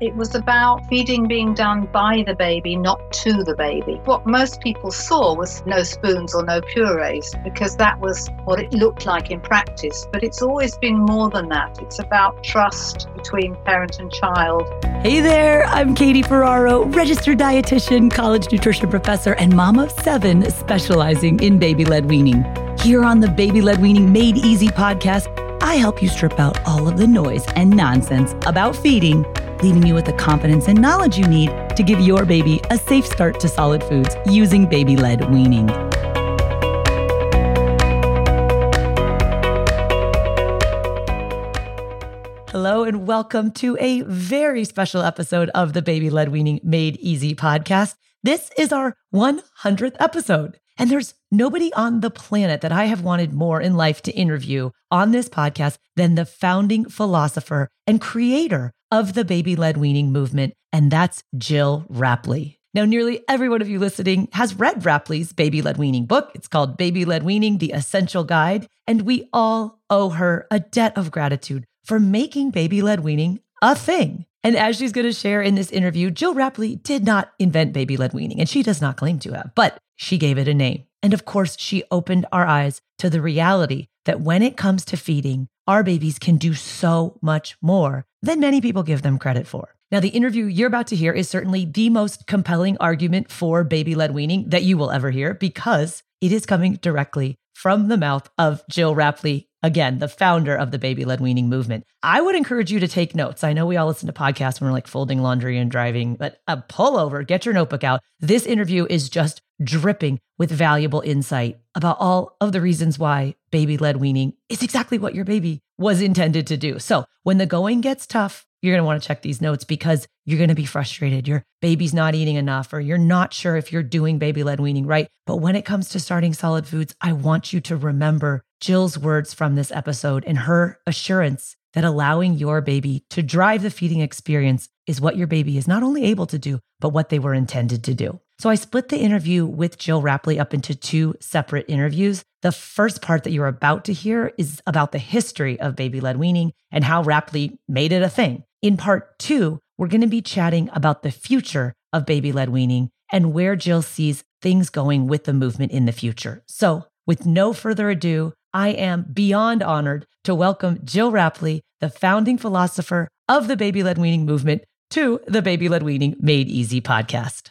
It was about feeding being done by the baby, not to the baby. What most people saw was no spoons or no purees because that was what it looked like in practice. But it's always been more than that. It's about trust between parent and child. Hey there, I'm Katie Ferraro, registered dietitian, college nutrition professor, and mom of seven specializing in baby led weaning. Here on the Baby Led Weaning Made Easy podcast, I help you strip out all of the noise and nonsense about feeding leaving you with the confidence and knowledge you need to give your baby a safe start to solid foods using baby led weaning. Hello, and welcome to a very special episode of the Baby Led Weaning Made Easy podcast. This is our 100th episode. And there's nobody on the planet that I have wanted more in life to interview on this podcast than the founding philosopher and creator of the baby led weaning movement, and that's Gill Rapley. Now, nearly every one of you listening has read Rapley's baby led weaning book. It's called Baby Led Weaning The Essential Guide, and we all owe her a debt of gratitude for making baby led weaning a thing. And as she's going to share in this interview, Gill Rapley did not invent baby led weaning, and she does not claim to have, but she gave it a name. And of course, she opened our eyes to the reality that when it comes to feeding, our babies can do so much more than many people give them credit for. Now, the interview you're about to hear is certainly the most compelling argument for baby led weaning that you will ever hear because it is coming directly from the mouth of Gill Rapley, again, the founder of the baby led weaning movement. I would encourage you to take notes. I know we all listen to podcasts when we're like folding laundry and driving, but a pull over, get your notebook out. This interview is just dripping with valuable insight about all of the reasons why baby led weaning is exactly what your baby was intended to do. So when the going gets tough, you're going to want to check these notes because you're going to be frustrated. Your baby's not eating enough, or you're not sure if you're doing baby led weaning right. But when it comes to starting solid foods, I want you to remember Gill's words from this episode and her assurance that allowing your baby to drive the feeding experience is what your baby is not only able to do, but what they were intended to do. So I split the interview with Gill Rapley up into two separate interviews. The first part that you're about to hear is about the history of baby led weaning and how Rapley made it a thing. In part two, we're going to be chatting about the future of baby led weaning and where Gill sees things going with the movement in the future. So, with no further ado, I am beyond honored to welcome Gill Rapley, the founding philosopher of the baby led weaning movement, to the Baby Led Weaning Made Easy podcast.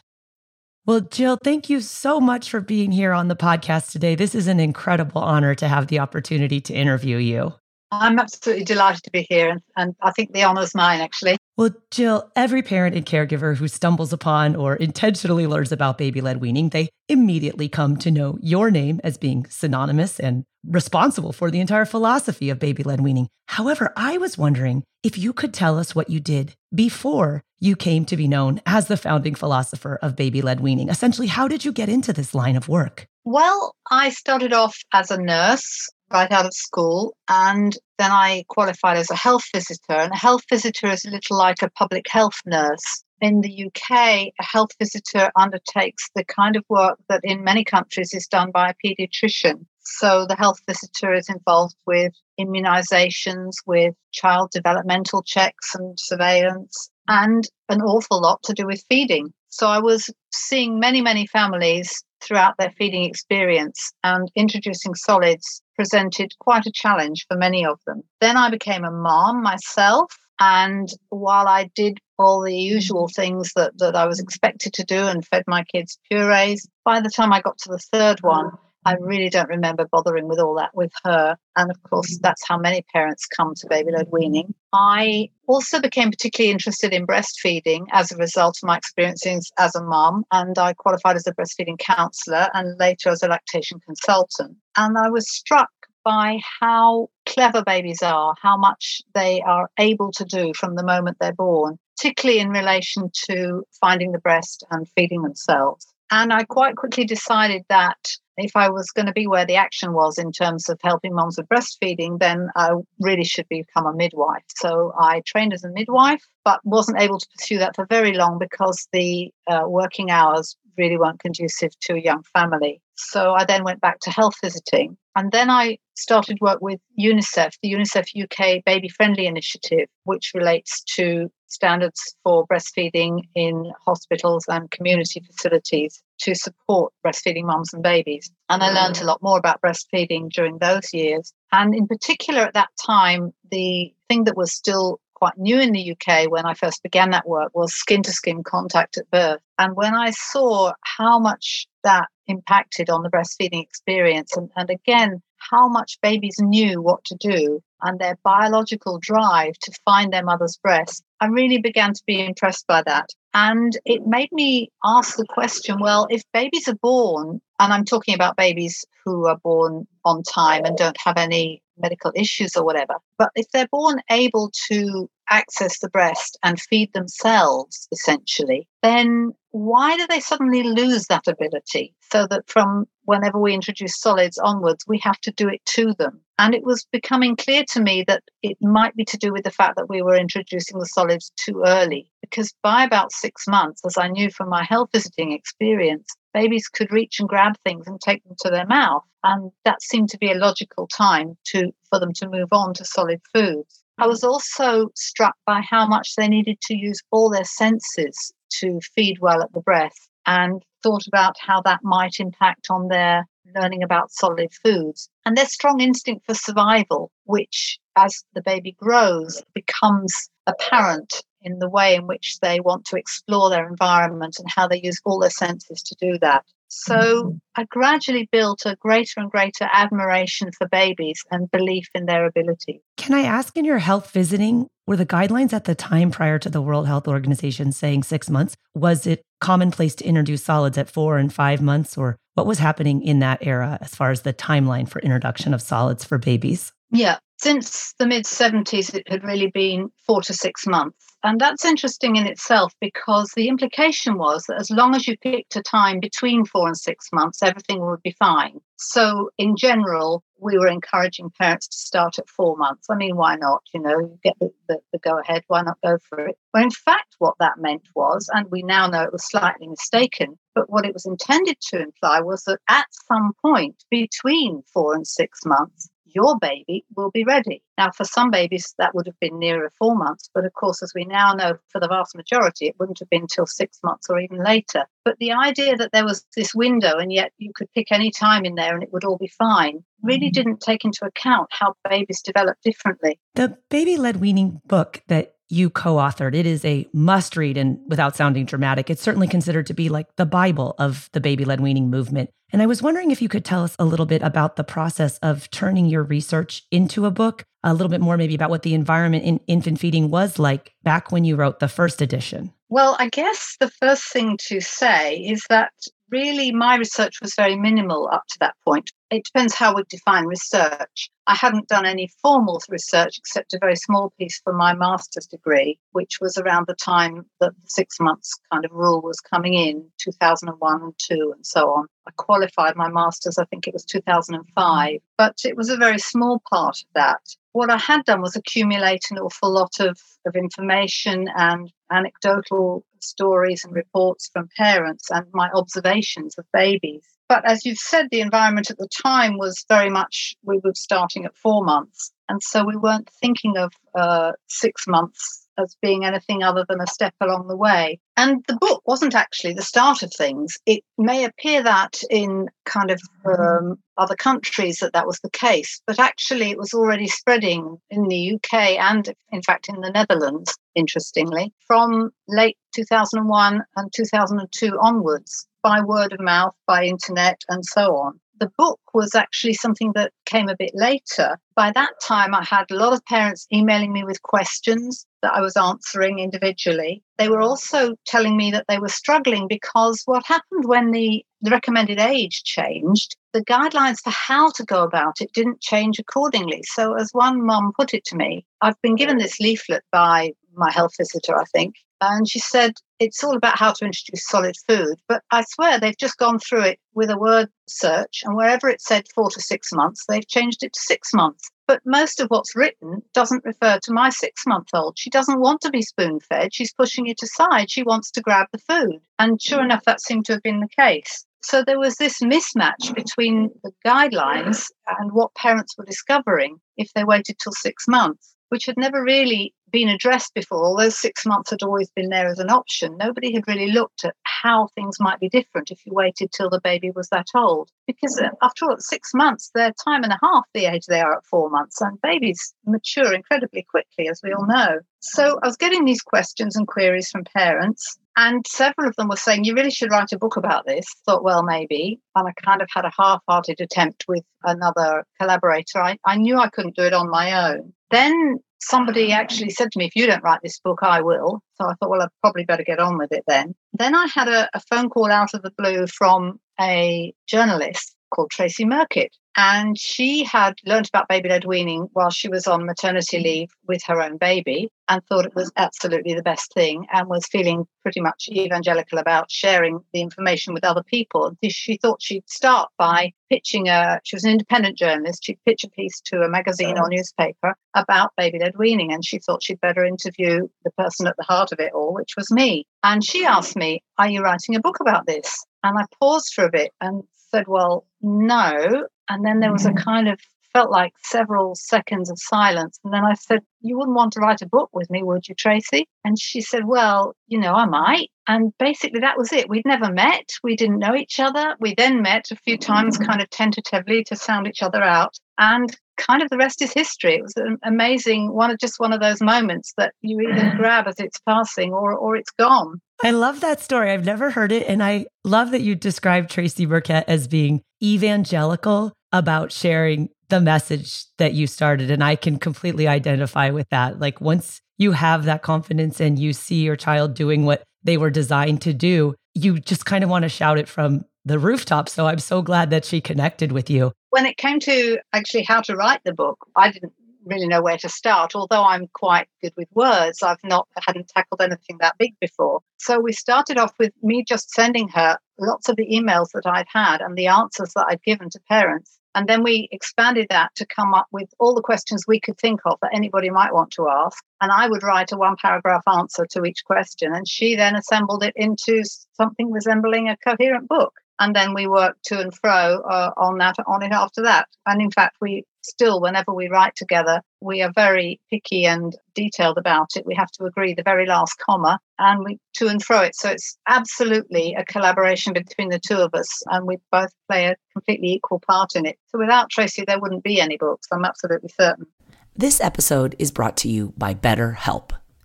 Well, Gill, thank you so much for being here on the podcast today. This is an incredible honor to have the opportunity to interview you. I'm absolutely delighted to be here, and, and I think the honor's mine, actually. Well, Gill, every parent and caregiver who stumbles upon or intentionally learns about baby led weaning, they immediately come to know your name as being synonymous and responsible for the entire philosophy of baby led weaning. However, I was wondering if you could tell us what you did before you came to be known as the founding philosopher of baby led weaning. Essentially, how did you get into this line of work? Well, I started off as a nurse right out of school. And then I qualified as a health visitor. And a health visitor is a little like a public health nurse. In the UK, a health visitor undertakes the kind of work that in many countries is done by a pediatrician. So the health visitor is involved with immunizations, with child developmental checks and surveillance, and an awful lot to do with feeding. So I was seeing many, many families throughout their feeding experience, and introducing solids presented quite a challenge for many of them. Then I became a mom myself, And while I did all the usual things that, that I was expected to do and fed my kids purees, by the time I got to the third one, I really don't remember bothering with all that with her. And of course, mm. that's how many parents come to baby led weaning. I also became particularly interested in breastfeeding as a result of my experiences as a mum. And I qualified as a breastfeeding counselor and later as a lactation consultant. And I was struck by how clever babies are, how much they are able to do from the moment they're born, particularly in relation to finding the breast and feeding themselves. And I quite quickly decided that if I was going to be where the action was in terms of helping moms with breastfeeding, then I really should become a midwife. So I trained as a midwife, but wasn't able to pursue that for very long because the uh, working hours really weren't conducive to a young family. So I then went back to health visiting. And then I started work with UNICEF, the UNICEF UK Baby Friendly Initiative, which relates to standards for breastfeeding in hospitals and community facilities to support breastfeeding mums and babies. And I learned a lot more about breastfeeding during those years. And in particular, at that time, the thing that was still quite new in the UK when I first began that work was skin to skin contact at birth. And when I saw how much that impacted on the breastfeeding experience, and, and again, how much babies knew what to do and their biological drive to find their mother's breast, I really began to be impressed by that. And it made me ask the question well, if babies are born, and I'm talking about babies who are born on time and don't have any medical issues or whatever, but if they're born able to access the breast and feed themselves, essentially, then why do they suddenly lose that ability? So that from whenever we introduce solids onwards, we have to do it to them. And it was becoming clear to me that it might be to do with the fact that we were introducing the solids too early. Because by about six months, as I knew from my health visiting experience, babies could reach and grab things and take them to their mouth. And that seemed to be a logical time to for them to move on to solid foods. I was also struck by how much they needed to use all their senses to feed well at the breath and thought about how that might impact on their learning about solid foods and their strong instinct for survival, which as the baby grows becomes apparent in the way in which they want to explore their environment and how they use all their senses to do that. So. I gradually built a greater and greater admiration for babies and belief in their ability. Can I ask in your health visiting, were the guidelines at the time prior to the World Health Organization saying six months? Was it commonplace to introduce solids at four and five months? Or what was happening in that era as far as the timeline for introduction of solids for babies? Yeah, since the mid 70s, it had really been four to six months. And that's interesting in itself because the implication was that as long as you picked a time between four and six months, everything would be fine. So, in general, we were encouraging parents to start at four months. I mean, why not? You know, you get the, the, the go ahead, why not go for it? Well, in fact, what that meant was, and we now know it was slightly mistaken, but what it was intended to imply was that at some point between four and six months, your baby will be ready. Now, for some babies, that would have been nearer four months, but of course, as we now know, for the vast majority, it wouldn't have been until six months or even later. But the idea that there was this window and yet you could pick any time in there and it would all be fine really mm-hmm. didn't take into account how babies develop differently. The baby led weaning book that you co authored. It is a must read, and without sounding dramatic, it's certainly considered to be like the Bible of the baby led weaning movement. And I was wondering if you could tell us a little bit about the process of turning your research into a book, a little bit more maybe about what the environment in infant feeding was like back when you wrote the first edition. Well, I guess the first thing to say is that really my research was very minimal up to that point. It depends how we define research. I hadn't done any formal research except a very small piece for my master's degree, which was around the time that the six months kind of rule was coming in, 2001 and 2 and so on. I qualified my master's, I think it was 2005, but it was a very small part of that. What I had done was accumulate an awful lot of, of information and anecdotal stories and reports from parents and my observations of babies. But as you've said, the environment at the time was very much, we were starting at four months. And so we weren't thinking of uh, six months as being anything other than a step along the way. And the book wasn't actually the start of things. It may appear that in kind of um, other countries that that was the case, but actually it was already spreading in the UK and, in fact, in the Netherlands, interestingly, from late 2001 and 2002 onwards by word of mouth, by internet, and so on the book was actually something that came a bit later. By that time, I had a lot of parents emailing me with questions that I was answering individually. They were also telling me that they were struggling because what happened when the, the recommended age changed, the guidelines for how to go about it didn't change accordingly. So, as one mum put it to me, I've been given this leaflet by my health visitor, I think, and she said, it's all about how to introduce solid food. But I swear they've just gone through it with a word search, and wherever it said four to six months, they've changed it to six months. But most of what's written doesn't refer to my six month old. She doesn't want to be spoon fed. She's pushing it aside. She wants to grab the food. And sure enough, that seemed to have been the case. So there was this mismatch between the guidelines and what parents were discovering if they waited till six months which had never really been addressed before. Although six months had always been there as an option, nobody had really looked at how things might be different if you waited till the baby was that old. Because uh, after all, at six months, they're time and a half the age they are at four months, and babies mature incredibly quickly, as we all know. So I was getting these questions and queries from parents. And several of them were saying, You really should write a book about this. Thought, well, maybe. And I kind of had a half hearted attempt with another collaborator. I, I knew I couldn't do it on my own. Then somebody actually said to me, if you don't write this book, I will. So I thought, well, I'd probably better get on with it then. Then I had a, a phone call out of the blue from a journalist called Tracey Murkett. And she had learned about baby led weaning while she was on maternity leave with her own baby and thought it was absolutely the best thing and was feeling pretty much evangelical about sharing the information with other people. She thought she'd start by pitching a, she was an independent journalist, she'd pitch a piece to a magazine or newspaper about baby led weaning. And she thought she'd better interview the person at the heart of it all, which was me. And she asked me, Are you writing a book about this? And I paused for a bit and said, Well, no. And then there was a mm-hmm. kind of felt like several seconds of silence. And then I said, You wouldn't want to write a book with me, would you, Tracey? And she said, Well, you know, I might. And basically, that was it. We'd never met. We didn't know each other. We then met a few times, mm-hmm. kind of tentatively to sound each other out. And kind of the rest is history. It was an amazing one, of just one of those moments that you either grab as it's passing or, or it's gone. I love that story. I've never heard it. And I love that you described Tracey Murkett as being evangelical about sharing the message that you started. And I can completely identify with that. Like once you have that confidence and you see your child doing what they were designed to do, you just kind of want to shout it from the rooftop. So I'm so glad that she connected with you. When it came to actually how to write the book, I didn't really know where to start. Although I'm quite good with words, I've not hadn't tackled anything that big before. So we started off with me just sending her lots of the emails that I'd had and the answers that I'd given to parents. And then we expanded that to come up with all the questions we could think of that anybody might want to ask. And I would write a one paragraph answer to each question. And she then assembled it into something resembling a coherent book and then we work to and fro uh, on that on it after that. And in fact we still whenever we write together we are very picky and detailed about it. We have to agree the very last comma and we to and fro it. So it's absolutely a collaboration between the two of us and we both play a completely equal part in it. So without tracey there wouldn't be any books i'm absolutely certain. This episode is brought to you by betterhelp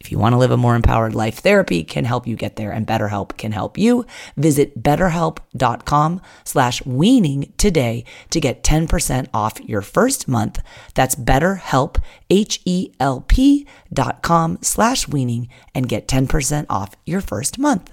If you want to live a more empowered life, therapy can help you get there and BetterHelp can help you. Visit betterhelp.com slash weaning today to get 10% off your first month. That's betterhelp, H-E-L-P dot com slash weaning and get 10% off your first month.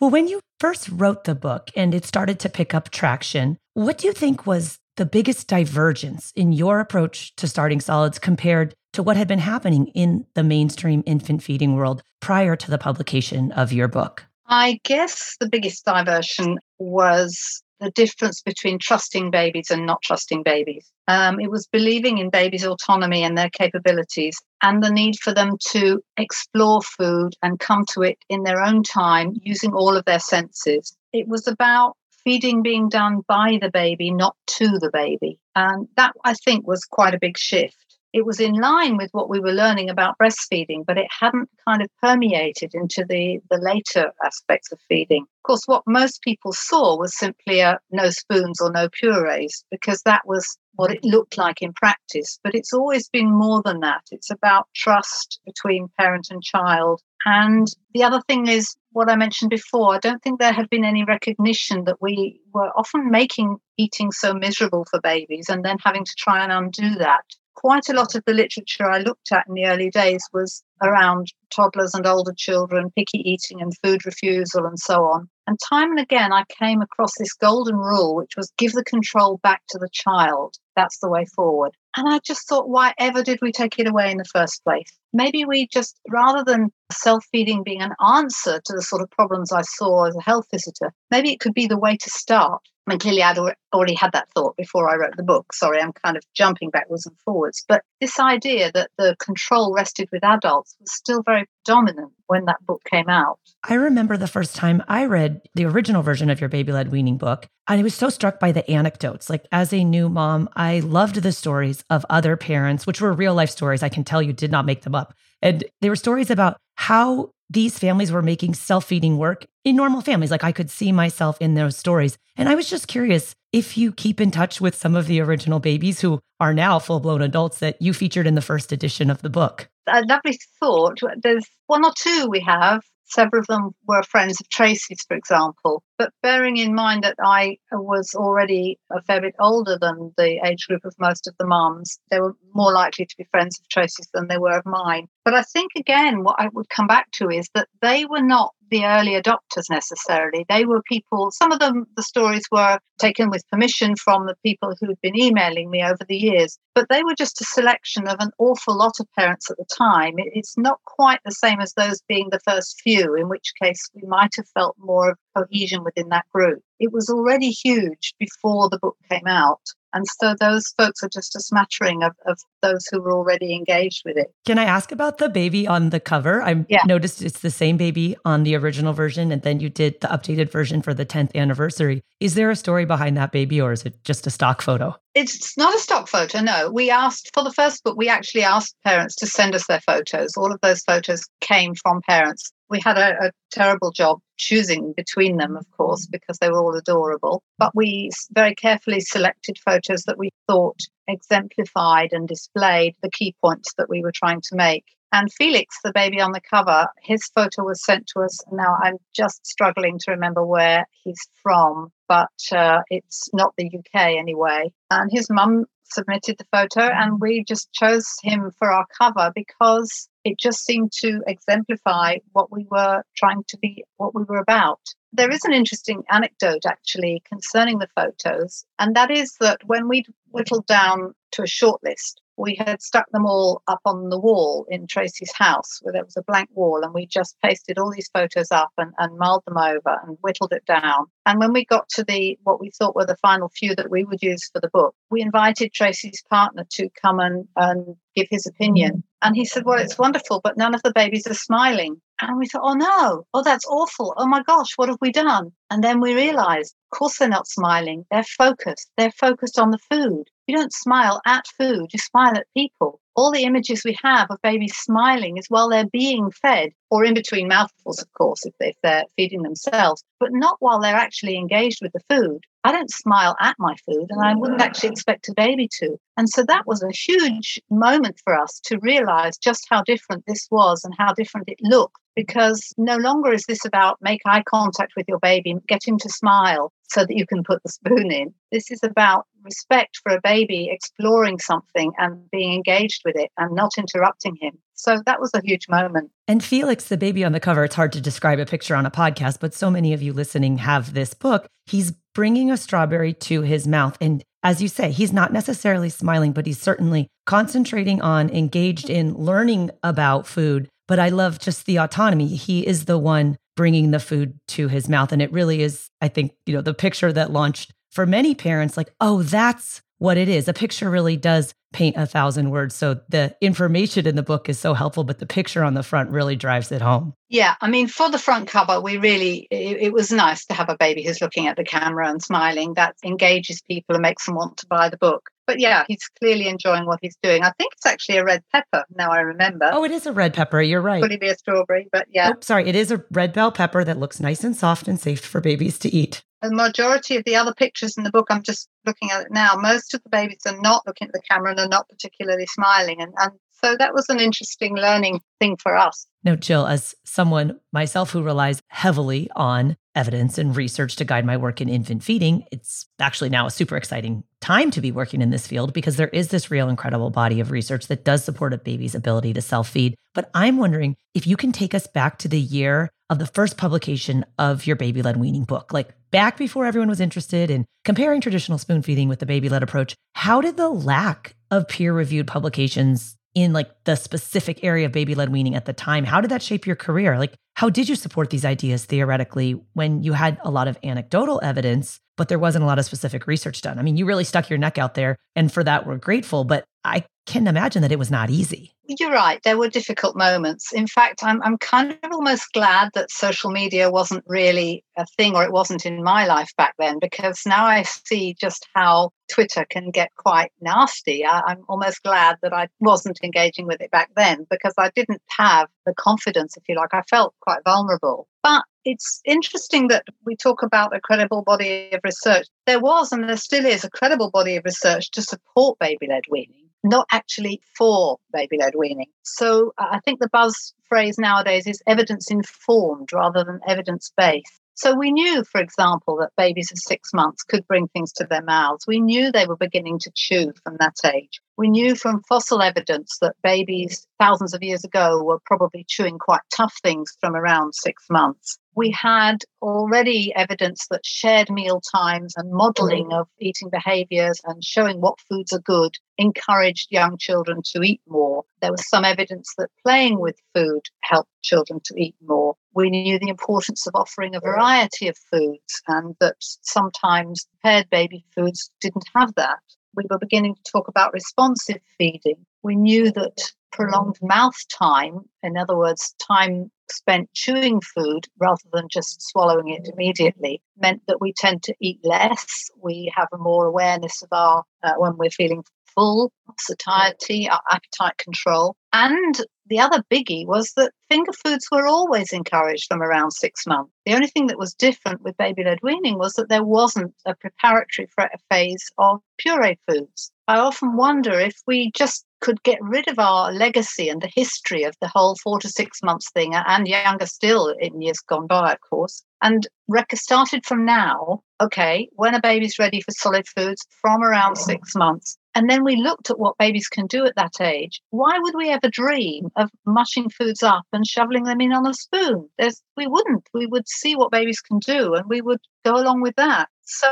Well, when you first wrote the book and it started to pick up traction, what do you think was the biggest divergence in your approach to starting solids compared to what had been happening in the mainstream infant feeding world prior to the publication of your book? I guess the biggest diversion was the difference between trusting babies and not trusting babies. Um, it was believing in babies' autonomy and their capabilities and the need for them to explore food and come to it in their own time using all of their senses. It was about feeding being done by the baby, not to the baby. And that, I think, was quite a big shift. It was in line with what we were learning about breastfeeding, but it hadn't kind of permeated into the, the later aspects of feeding. Of course, what most people saw was simply a no spoons or no purees, because that was what it looked like in practice. But it's always been more than that. It's about trust between parent and child. And the other thing is what I mentioned before. I don't think there had been any recognition that we were often making eating so miserable for babies and then having to try and undo that quite a lot of the literature I looked at in the early days was around toddlers and older children, picky eating and food refusal, and so on. And time and again, I came across this golden rule, which was give the control back to the child. That's the way forward. And I just thought, why ever did we take it away in the first place? Maybe we just, rather than self feeding being an answer to the sort of problems I saw as a health visitor, maybe it could be the way to start. Mean, clearly I'd already had that thought before I wrote the book. Sorry, I'm kind of jumping backwards and forwards. But this idea that the control rested with adults was still very dominant when that book came out. I remember the first time I read the original version of your baby led weaning book, and I was so struck by the anecdotes. Like, as a new mom, I loved the stories of other parents, which were real life stories. I can tell you did not make them up. And they were stories about how these families were making self feeding work in normal families. Like, I could see myself in those stories. And I was just curious if you keep in touch with some of the original babies who are now full blown adults that you featured in the first edition of the book. A lovely thought. There's one or two we have Several of them were friends of Tracey's, for example. But bearing in mind that I was already a fair bit older than the age group of most of the mums, they were more likely to be friends of Tracey's than they were of mine. But I think, again, what I would come back to is that they were not the early adopters necessarily. They were people, some of them, the stories were taken with permission from the people who'd been emailing me over the years, but they were just a selection of an awful lot of parents at the time. It's not quite the same as those being the first few, in which case we might have felt more of cohesion within that group. It was already huge before the book came out. And so those folks are just a smattering of, of those who were already engaged with it. Can I ask about the baby on the cover? I yeah. noticed it's the same baby on the original version, and then you did the updated version for the 10th anniversary. Is there a story behind that baby, or is it just a stock photo? It's not a stock photo, no. We asked for the first book, we actually asked parents to send us their photos. All of those photos came from parents. We had a, a terrible job choosing between them, of course, because they were all adorable. But we very carefully selected photos that we thought exemplified and displayed the key points that we were trying to make. And Felix, the baby on the cover, his photo was sent to us. Now I'm just struggling to remember where he's from, but uh, it's not the UK anyway. And his mum submitted the photo, and we just chose him for our cover because it just seemed to exemplify what we were trying to be, what we were about. There is an interesting anecdote actually concerning the photos, and that is that when we whittled down to a short list, we had stuck them all up on the wall in Tracey's house where there was a blank wall, and we just pasted all these photos up and, and mulled them over and whittled it down. And when we got to the what we thought were the final few that we would use for the book, we invited Tracey's partner to come and, and give his opinion. Mm. And he said, Well, it's wonderful, but none of the babies are smiling. And we thought, Oh no, oh, that's awful. Oh my gosh, what have we done? And then we realized, of course, they're not smiling. They're focused. They're focused on the food. You don't smile at food, you smile at people. All the images we have of babies smiling is while they're being fed, or in between mouthfuls, of course, if, if they're feeding themselves, but not while they're actually engaged with the food. I don't smile at my food, and I wouldn't actually expect a baby to. And so that was a huge moment for us to realize just how different this was and how different it looked. Because no longer is this about make eye contact with your baby, get him to smile so that you can put the spoon in. This is about respect for a baby exploring something and being engaged with it and not interrupting him. So that was a huge moment. And Felix, the baby on the cover, it's hard to describe a picture on a podcast, but so many of you listening have this book. He's bringing a strawberry to his mouth. And as you say, he's not necessarily smiling, but he's certainly concentrating on, engaged in learning about food. But I love just the autonomy. He is the one bringing the food to his mouth. And it really is, I think, you know, the picture that launched for many parents like, oh, that's what it is. A picture really does paint a thousand words. So the information in the book is so helpful, but the picture on the front really drives it home. Yeah, I mean, for the front cover, we really, it, it, was nice to have a baby who's looking at the camera and smiling. That engages people and makes them want to buy the book. But yeah, he's clearly enjoying what he's doing. I think it's actually a red pepper, now I remember. Oh, it is a red pepper. You're right. Could be a strawberry, but yeah. Oh, sorry, it is a red bell pepper that looks nice and soft and safe for babies to eat. The majority of the other pictures in the book, I'm just looking at it now, most of the babies are not looking at the camera and are not particularly smiling. And, and so that was an interesting learning thing for us. No, Gill, as someone myself who relies heavily on evidence and research to guide my work in infant feeding, it's actually now a super exciting time to be working in this field because there is this real incredible body of research that does support a baby's ability to self feed. But I'm wondering if you can take us back to the year of the first publication of your baby led weaning book, like back before everyone was interested in comparing traditional spoon feeding with the baby led approach. How did the lack of peer reviewed publications in like the specific area of baby led weaning at the time. How did that shape your career? Like how did you support these ideas theoretically when you had a lot of anecdotal evidence but there wasn't a lot of specific research done? I mean you really stuck your neck out there and for that we're grateful but i can imagine that it was not easy you're right. There were difficult moments. In fact, I'm, I'm kind of almost glad that social media wasn't really a thing or it wasn't in my life back then because now I see just how Twitter can get quite nasty. I, I'm almost glad that I wasn't engaging with it back then because I didn't have the confidence, if you like. I felt quite vulnerable. But it's interesting that we talk about a credible body of research. There was and there still is a credible body of research to support baby led weaning not actually for baby led weaning. So uh, I think the buzz phrase nowadays is evidence informed rather than evidence based. So we knew, for example, that babies of six months could bring things to their mouths. We knew they were beginning to chew from that age. We knew from fossil evidence that babies thousands of years ago were probably chewing quite tough things from around six months we had already evidence that shared meal times and modeling of eating behaviors and showing what foods are good encouraged young children to eat more. There was some evidence that playing with food helped children to eat more. We knew the importance of offering a variety of foods and that sometimes paired baby foods didn't have that. We were beginning to talk about responsive feeding. We knew that prolonged mouth time, in other words, time spent chewing food rather than just swallowing it immediately, meant that we tend to eat less. We have a more awareness of our, uh, when we're feeling full, satiety, our appetite control. And the other biggie was that finger foods were always encouraged from around six months. The only thing that was different with baby led weaning was that there wasn't a preparatory phase of puree foods. I often wonder if we just could get rid of our legacy and the history of the whole four to six months thing and younger still in years gone by, of course, and rec- started from now. Okay, when a baby's ready for solid foods from around six months, and then we looked at what babies can do at that age. Why would we ever dream of mushing foods up and shoveling them in on a spoon? There's, we wouldn't. We would see what babies can do and we would go along with that. So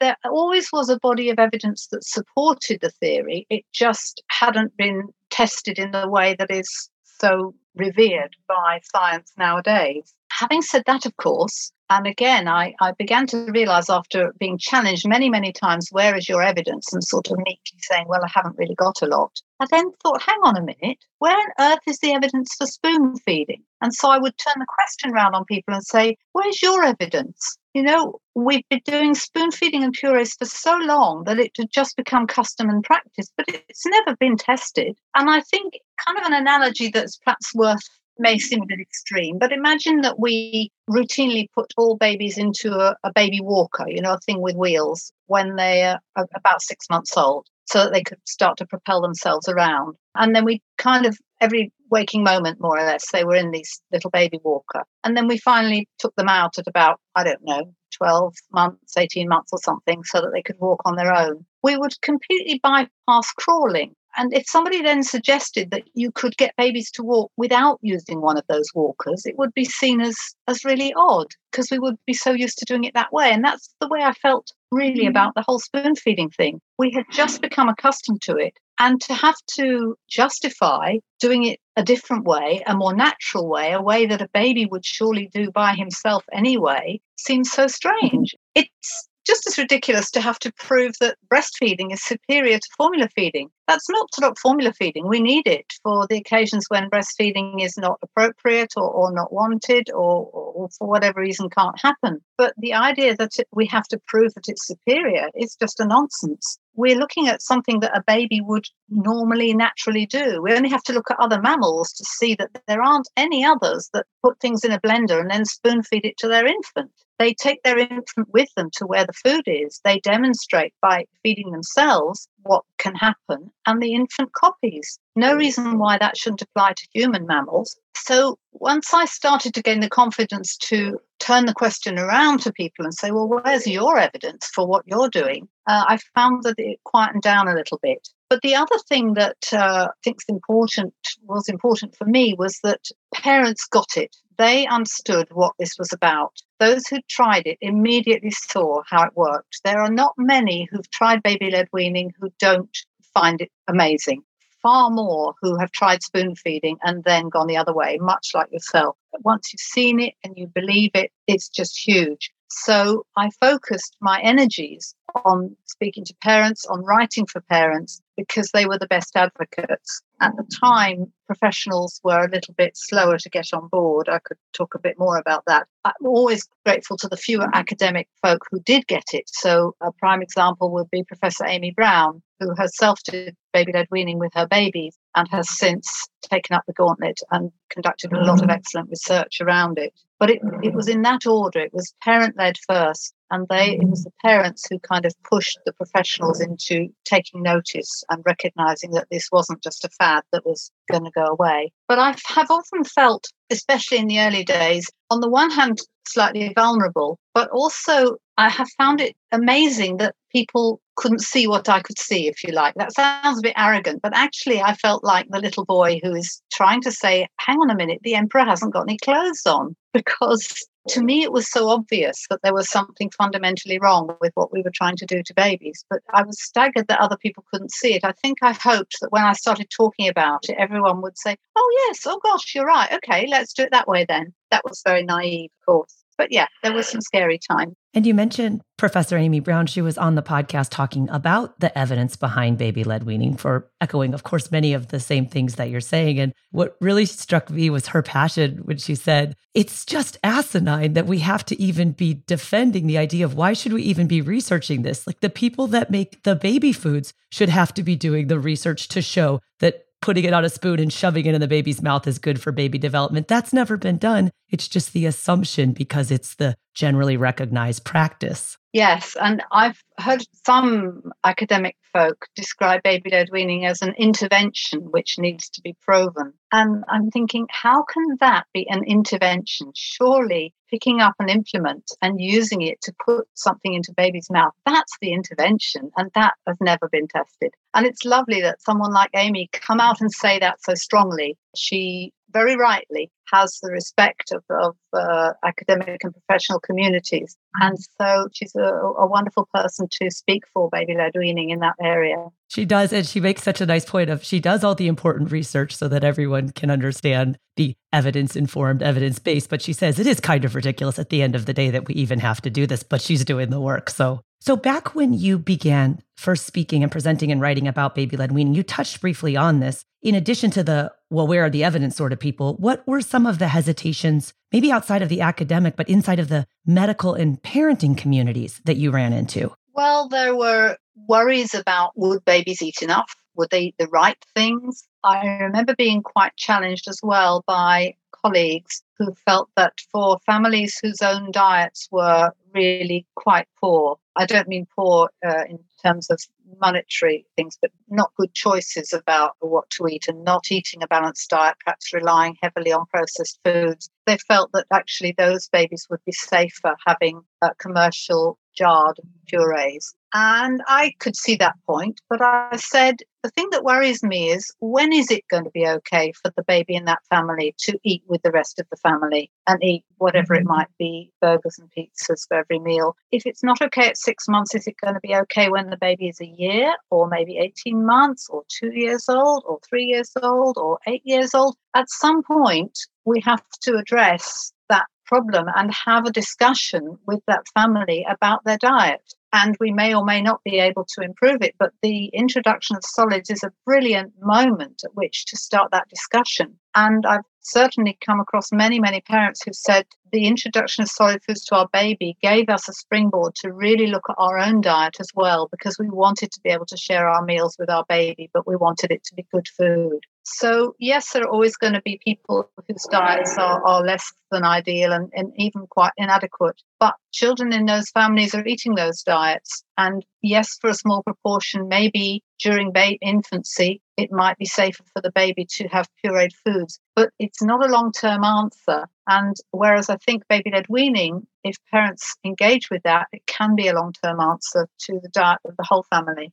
there always was a body of evidence that supported the theory. It just hadn't been tested in the way that is so revered by science nowadays. Having said that, of course, and again, I, I began to realize after being challenged many, many times, where is your evidence? And sort of meekly saying, well, I haven't really got a lot. I then thought, hang on a minute, where on earth is the evidence for spoon feeding? And so I would turn the question around on people and say, where's your evidence? You know, we've been doing spoon feeding and purees for so long that it had just become custom and practice, but it's never been tested. And I think kind of an analogy that's perhaps worth may seem a bit extreme, but imagine that we routinely put all babies into a, a baby walker, you know, a thing with wheels, when they are about six months old, so that they could start to propel themselves around. And then we kind of every waking moment, more or less, they were in this little baby walker. And then we finally took them out at about, I don't know, 12 months, 18 months or something, so that they could walk on their own. We would completely bypass crawling and if somebody then suggested that you could get babies to walk without using one of those walkers, it would be seen as, as really odd because we would be so used to doing it that way. And that's the way I felt really mm. about the whole spoon feeding thing. We had just become accustomed to it. And to have to justify doing it a different way, a more natural way, a way that a baby would surely do by himself anyway, seems so strange. It's just as ridiculous to have to prove that breastfeeding is superior to formula feeding. That's not to stop formula feeding. We need it for the occasions when breastfeeding is not appropriate or, or not wanted or, or for whatever reason can't happen. But the idea that we have to prove that it's superior is just a nonsense. We're looking at something that a baby would normally naturally do. We only have to look at other mammals to see that there aren't any others that put things in a blender and then spoon feed it to their infant. They take their infant with them to where the food is. They demonstrate by feeding themselves what can happen, and the infant copies. No reason why that shouldn't apply to human mammals. So once I started to gain the confidence to turn the question around to people and say, well, where's your evidence for what you're doing? Uh, I found that it quietened down a little bit. But the other thing that uh, I think important was important for me was that parents got it. They understood what this was about. Those who tried it immediately saw how it worked. There are not many who've tried baby led weaning who don't find it amazing. Far more who have tried spoon feeding and then gone the other way, much like yourself. Once you've seen it and you believe it, it's just huge. So I focused my energies on speaking to parents, on writing for parents, because they were the best advocates. At the time, professionals were a little bit slower to get on board. I could talk a bit more about that. I'm always grateful to the fewer academic folk who did get it. So, a prime example would be Professor Amy Brown, who herself did baby led weaning with her babies and has since taken up the gauntlet and conducted a lot of mm. excellent research around it. But it, it was in that order. It was parent led first, and they it was the parents who kind of pushed the professionals into taking notice and recognizing that this wasn't just a fad that was going to go away. But I have often felt, especially in the early days, on the one hand, slightly vulnerable, but also I have found it amazing that people couldn't see what I could see, if you like. That sounds a bit arrogant, but actually, I felt like the little boy who is trying to say, hang on a minute, the emperor hasn't got any clothes on. Because to me, it was so obvious that there was something fundamentally wrong with what we were trying to do to babies. But I was staggered that other people couldn't see it. I think I hoped that when I started talking about it, everyone would say, oh, yes, oh, gosh, you're right. Okay, let's do it that way then. That was very naive, of course. But yeah, there was some scary time. And you mentioned Professor Amy Brown. She was on the podcast talking about the evidence behind baby led weaning for echoing, of course, many of the same things that you're saying. And what really struck me was her passion when she said, It's just asinine that we have to even be defending the idea of why should we even be researching this? Like the people that make the baby foods should have to be doing the research to show that putting it on a spoon and shoving it in the baby's mouth is good for baby development. That's never been done. It's just the assumption because it's the generally recognized practice. Yes, and I've heard some academic folk describe baby led weaning as an intervention which needs to be proven. And I'm thinking, how can that be an intervention? Surely picking up an implement and using it to put something into baby's mouth, that's the intervention. And that has never been tested. And it's lovely that someone like Amy come out and say that so strongly. She very rightly has the respect of, of uh, academic and professional communities. And so she's a, a wonderful person to speak for baby led weaning in that area. She does. And she makes such a nice point of she does all the important research so that everyone can understand the evidence informed, evidence based. But she says it is kind of ridiculous at the end of the day that we even have to do this, but she's doing the work. So so, back when you began first speaking and presenting and writing about baby led weaning, you touched briefly on this. In addition to the, well, where are the evidence sort of people, what were some of the hesitations, maybe outside of the academic, but inside of the medical and parenting communities that you ran into? Well, there were worries about would babies eat enough? Would they eat the right things? I remember being quite challenged as well by colleagues who felt that for families whose own diets were really quite poor, I don't mean poor uh, in terms of monetary things, but not good choices about what to eat and not eating a balanced diet, perhaps relying heavily on processed foods. They felt that actually those babies would be safer having uh, commercial jarred purees. And I could see that point, but I said the thing that worries me is when is it going to be okay for the baby in that family to eat with the rest of the family and eat whatever it mm-hmm. might be, burgers and pizzas for every meal? If it's not okay at six months, is it going to be okay when the baby is a year or maybe 18 months or two years old or three years old or eight years old? At some point, we have to address that problem and have a discussion with that family about their diet and we may or may not be able to improve it. But the introduction of solids is a brilliant moment at which to start that discussion. And I've certainly come across many, many parents who've said the introduction of solid foods to our baby gave us a springboard to really look at our own diet as well, because we wanted to be able to share our meals with our baby, but we wanted it to be good food. So, yes, there are always going to be people whose diets are, are less than ideal and, and even quite inadequate. But children in those families are eating those diets. And yes, for a small proportion, maybe during infancy, it might be safer for the baby to have pureed foods. But it's not a long term answer. And whereas I think baby led weaning, if parents engage with that, it can be a long term answer to the diet of the whole family.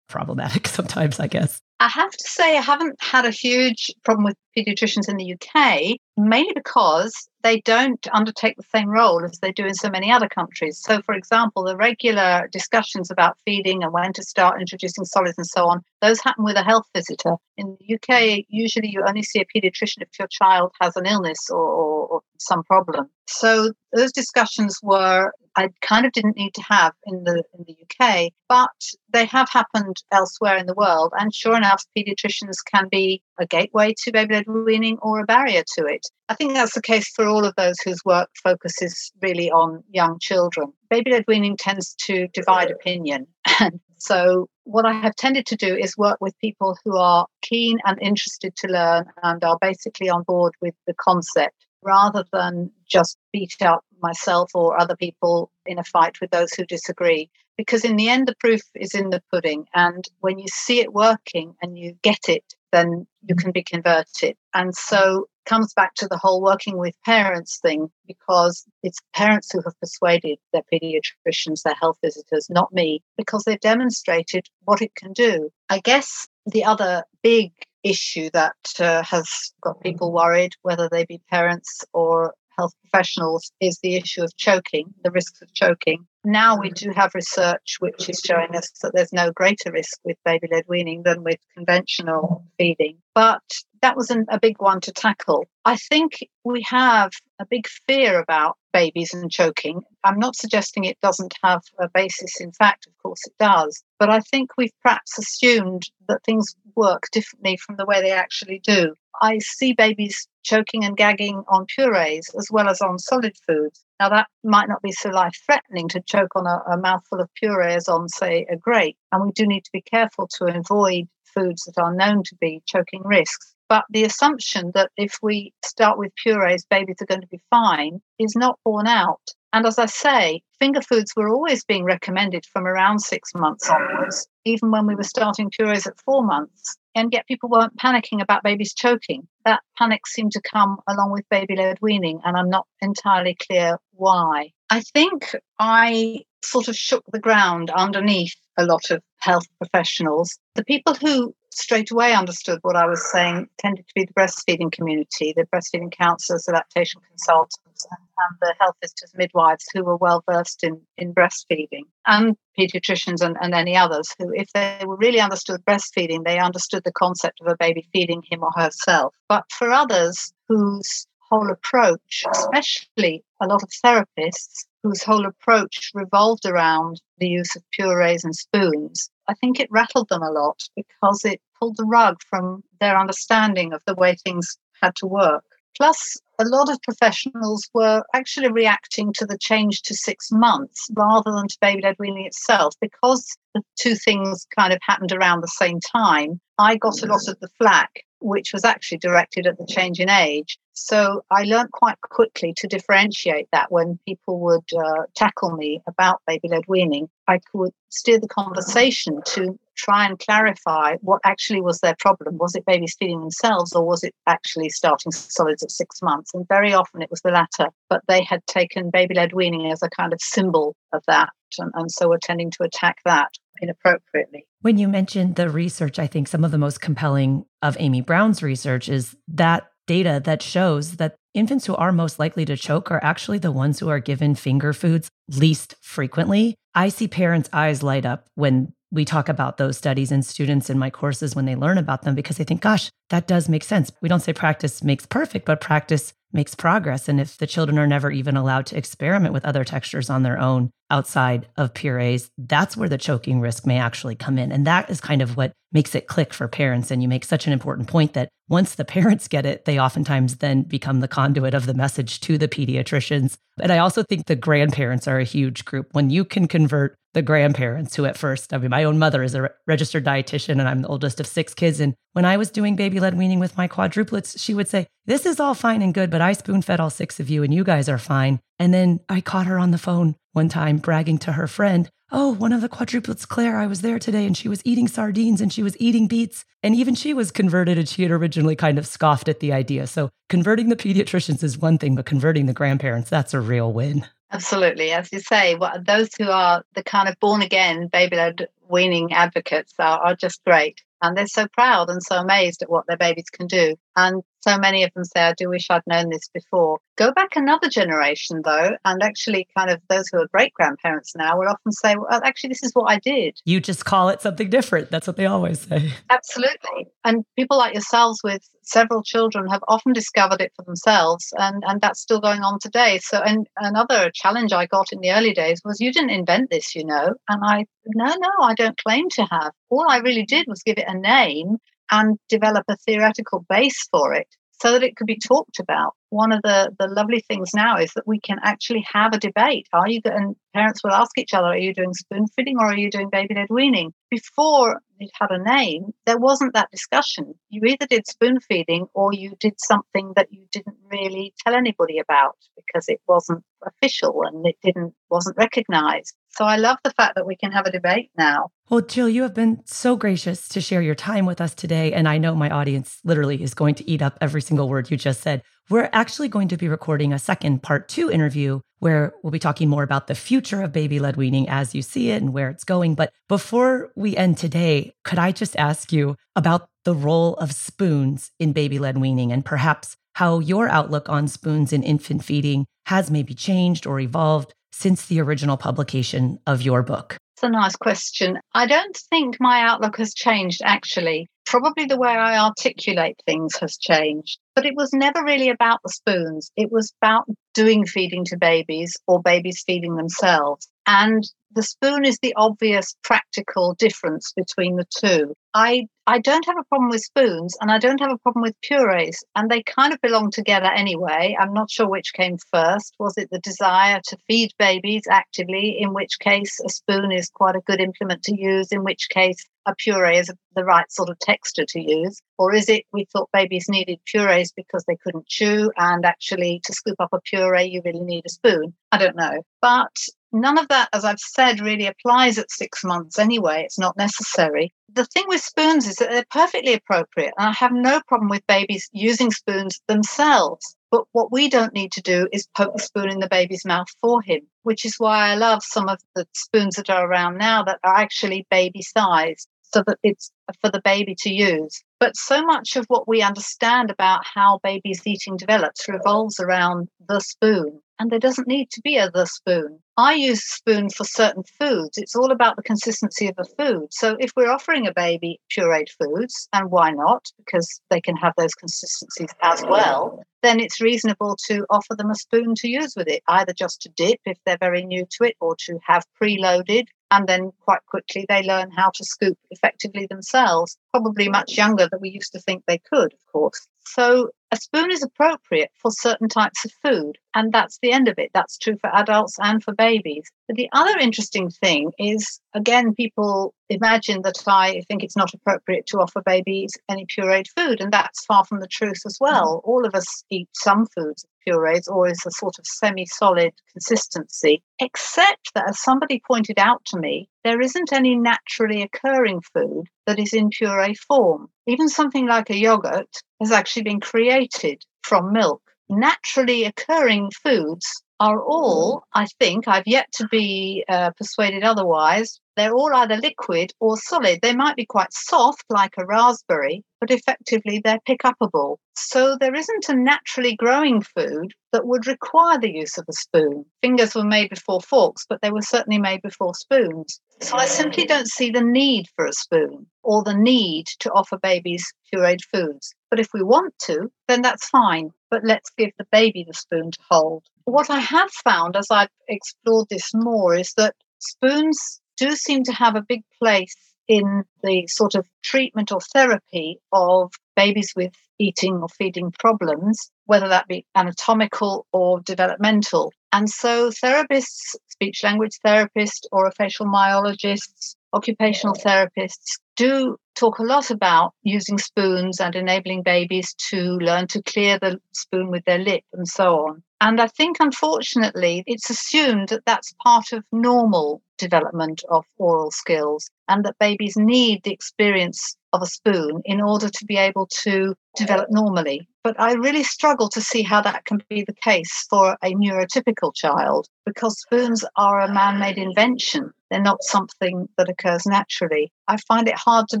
problematic sometimes, I guess. I have to say, I haven't had a huge problem with pediatricians in the UK, mainly because they don't undertake the same role as they do in so many other countries. So, for example, the regular discussions about feeding and when to start introducing solids and so on, those happen with a health visitor. In the UK, usually you only see a pediatrician if your child has an illness or, or, or some problem. So, those discussions were I kind of didn't need to have in the in the UK, but they have happened elsewhere in the world. And sure enough, pediatricians can be a gateway to baby-led weaning or a barrier to it. I think that's the case for all of those whose work focuses really on young children. Baby-led weaning tends to divide opinion, and so what I have tended to do is work with people who are keen and interested to learn and are basically on board with the concept rather than just beat up myself or other people in a fight with those who disagree. Because in the end, the proof is in the pudding. And when you see it working and you get it, then you can be converted. And so comes back to the whole working with parents thing because it's parents who have persuaded their pediatricians, their health visitors, not me, because they've demonstrated what it can do. I guess the other big issue that uh, has got people worried, whether they be parents or health professionals is the issue of choking, the risks of choking. Now we do have research which is showing us that there's no greater risk with baby led weaning than with conventional feeding. But that was an, a big one to tackle. I think we have a big fear about babies and choking. I'm not suggesting it doesn't have a basis in fact, of course it does. But I think we've perhaps assumed that things work differently from the way they actually do. I see babies choking and gagging on purees as well as on solid foods. Now, that might not be so life threatening to choke on a, a mouthful of purees on, say, a grape. And we do need to be careful to avoid foods that are known to be choking risks. But the assumption that if we start with purees, babies are going to be fine is not borne out. And as I say, finger foods were always being recommended from around six months onwards, even when we were starting purees at four months. And yet people weren't panicking about babies choking. That panic seemed to come along with baby led weaning, and I'm not entirely clear why. I think I sort of shook the ground underneath a lot of health professionals. The people who straight away understood what I was saying tended to be the breastfeeding community, the breastfeeding counselors, the lactation consultants, and, and the health visitors midwives who were well versed in, in breastfeeding and pediatricians and, and any others who, if they really understood breastfeeding, they understood the concept of a baby feeding him or herself. But for others whose whole approach, especially a lot of therapists whose whole approach revolved around the use of purees and spoons, I think it rattled them a lot because it pulled the rug from their understanding of the way things had to work. Plus, a lot of professionals were actually reacting to the change to six months rather than to baby led weaning itself because the two things kind of happened around the same time. I got a lot of the flack which was actually directed at the change in age. So I learned quite quickly to differentiate that when people would uh, tackle me about baby led weaning, I could steer the conversation to try and clarify what actually was their problem. Was it babies feeding themselves or was it actually starting solids at six months? And very often it was the latter, but they had taken baby led weaning as a kind of symbol of that. And, and so were tending to attack that inappropriately. When you mentioned the research, I think some of the most compelling of Amy Brown's research is that data that shows that infants who are most likely to choke are actually the ones who are given finger foods least frequently. I see parents' eyes light up when we talk about those studies and students in my courses when they learn about them because they think, gosh, that does make sense. We don't say practice makes perfect, but practice makes progress. And if the children are never even allowed to experiment with other textures on their own outside of purees, that's where the choking risk may actually come in. And that is kind of what makes it click for parents. And you make such an important point that once the parents get it, they oftentimes then become the conduit of the message to the pediatricians. And I also think the grandparents are a huge group. When you can convert the grandparents who at first, I mean, my own mother is a registered dietitian and I'm the oldest of six kids. And when I was doing baby led weaning with my quadruplets, she would say, This is all fine and good, but I spoon fed all six of you and you guys are fine. And then I caught her on the phone one time bragging to her friend, Oh, one of the quadruplets, Claire, I was there today and she was eating sardines and she was eating beets. And even she was converted and she had originally kind of scoffed at the idea. So converting the pediatricians is one thing, but converting the grandparents, that's a real win. Absolutely. As you say, well, those who are the kind of born again baby led weaning advocates are, are just great. And they're so proud and so amazed at what their babies can do. And so many of them say, I do wish I'd known this before. Go back another generation, though, and actually, kind of those who are great grandparents now will often say, Well, actually, this is what I did. You just call it something different. That's what they always say. Absolutely. And people like yourselves with several children have often discovered it for themselves, and, and that's still going on today. So, and another challenge I got in the early days was, You didn't invent this, you know. And I, no, no, I don't claim to have. All I really did was give it a name and develop a theoretical base for it so that it could be talked about. One of the, the lovely things now is that we can actually have a debate. Are you and parents will ask each other, are you doing spoon feeding or are you doing baby led weaning? Before it had a name, there wasn't that discussion. You either did spoon feeding or you did something that you didn't really tell anybody about because it wasn't official and it didn't wasn't recognized. So I love the fact that we can have a debate now. Well, Gill, you have been so gracious to share your time with us today. And I know my audience literally is going to eat up every single word you just said. We're actually going to be recording a second part two interview where we'll be talking more about the future of baby led weaning as you see it and where it's going. But before we end today, could I just ask you about the role of spoons in baby led weaning and perhaps how your outlook on spoons in infant feeding has maybe changed or evolved since the original publication of your book? It's a nice question. I don't think my outlook has changed actually. Probably the way I articulate things has changed, but it was never really about the spoons. It was about doing feeding to babies or babies feeding themselves. And the spoon is the obvious practical difference between the two. I I don't have a problem with spoons and I don't have a problem with purees and they kind of belong together anyway. I'm not sure which came first. Was it the desire to feed babies actively in which case a spoon is quite a good implement to use in which case a puree is the right sort of texture to use or is it we thought babies needed purees because they couldn't chew and actually to scoop up a puree you really need a spoon? I don't know. But None of that, as I've said, really applies at six months anyway. It's not necessary. The thing with spoons is that they're perfectly appropriate. And I have no problem with babies using spoons themselves. But what we don't need to do is poke the spoon in the baby's mouth for him, which is why I love some of the spoons that are around now that are actually baby sized so that it's for the baby to use. But so much of what we understand about how babies' eating develops revolves around the spoon. And there doesn't need to be a the spoon. I use a spoon for certain foods. It's all about the consistency of the food. So if we're offering a baby pureed foods, and why not? Because they can have those consistencies as well, then it's reasonable to offer them a spoon to use with it, either just to dip if they're very new to it, or to have preloaded and then quite quickly they learn how to scoop effectively themselves, probably much younger than we used to think they could, of course. So a spoon is appropriate for certain types of food, and that's the end of it. That's true for adults and for babies. But the other interesting thing is, again, people imagine that I think it's not appropriate to offer babies any pureed food, and that's far from the truth as well. Mm-hmm. All of us eat some foods purees or is a sort of semi solid consistency, except that, as somebody pointed out to me, there isn't any naturally occurring food that is in puree form. Even something like a yogurt has actually been created from milk. Naturally occurring foods are all, I think, I've yet to be uh, persuaded otherwise, they're all either liquid or solid. They might be quite soft, like a raspberry, but effectively they're pick upable. So there isn't a naturally growing food that would require the use of a spoon. Fingers were made before forks, but they were certainly made before spoons. So I simply don't see the need for a spoon or the need to offer babies pureed foods. But if we want to, then that's fine. But let's give the baby the spoon to hold. What I have found as I've explored this more is that spoons do seem to have a big place in the sort of treatment or therapy of babies with eating or feeding problems, whether that be anatomical or developmental. And so, therapists, speech language therapists, or orofacial myologists, occupational therapists do talk a lot about using spoons and enabling babies to learn to clear the spoon with their lip and so on. And I think, unfortunately, it's assumed that that's part of normal development of oral skills and that babies need the experience of a spoon in order to be able to develop normally. But I really struggle to see how that can be the case for a neurotypical child because spoons are a man made invention. They're not something that occurs naturally. I find it hard to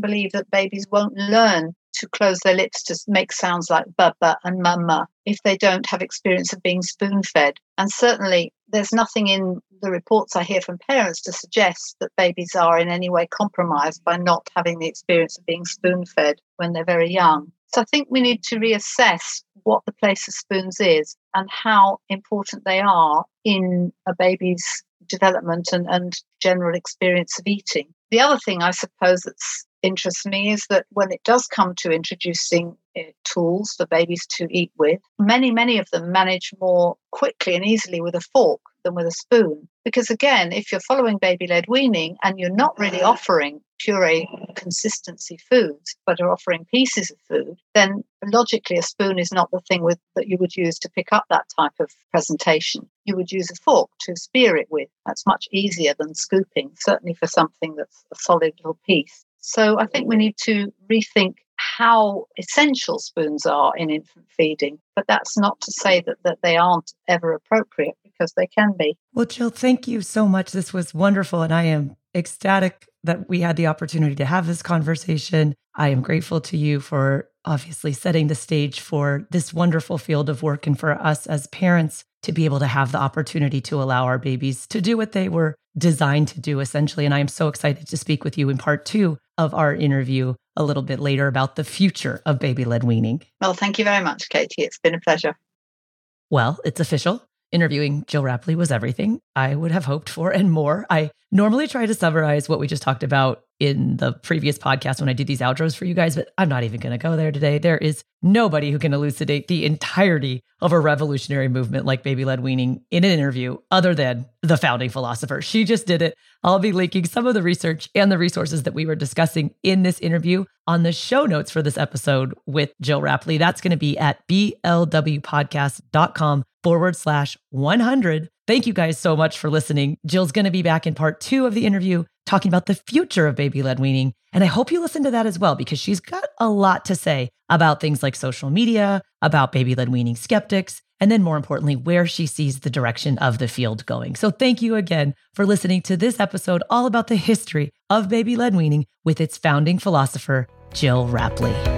believe that babies won't learn to close their lips to make sounds like baba and mama if they don't have experience of being spoon fed. And certainly, there's nothing in the reports I hear from parents to suggest that babies are in any way compromised by not having the experience of being spoon fed when they're very young. So I think we need to reassess what the place of spoons is and how important they are in a baby's development and, and general experience of eating. The other thing I suppose that's interests me is that when it does come to introducing uh, tools for babies to eat with, many, many of them manage more quickly and easily with a fork than with a spoon. Because again, if you're following baby led weaning and you're not really offering puree consistency foods, but are offering pieces of food, then logically a spoon is not the thing with, that you would use to pick up that type of presentation. You would use a fork to spear it with. That's much easier than scooping, certainly for something that's a solid little piece. So I think we need to rethink how essential spoons are in infant feeding. But that's not to say that, that they aren't ever appropriate because they can be. Well, Gill, thank you so much. This was wonderful. And I am ecstatic that we had the opportunity to have this conversation. I am grateful to you for obviously setting the stage for this wonderful field of work and for us as parents to be able to have the opportunity to allow our babies to do what they were designed to do, essentially. And I am so excited to speak with you in part two of our interview a little bit later about the future of baby led weaning. Well, thank you very much, Katie. It's been a pleasure. Well, it's official. Interviewing Gill Rapley was everything I would have hoped for and more. I normally try to summarize what we just talked about in the previous podcast when I did these outros for you guys, but I'm not even going to go there today. There is nobody who can elucidate the entirety of a revolutionary movement like baby led weaning in an interview other than the founding philosopher. She just did it. I'll be linking some of the research and the resources that we were discussing in this interview on the show notes for this episode with Gill Rapley. That's going to be at blwpodcast.com forward slash 100. Thank you guys so much for listening. Gill's going to be back in part two of the interview talking about the future of baby led weaning. And I hope you listen to that as well, because she's got a lot to say about things like social media, about baby led weaning skeptics, and then more importantly, where she sees the direction of the field going. So thank you again for listening to this episode all about the history of baby led weaning with its founding philosopher, Gill Rapley.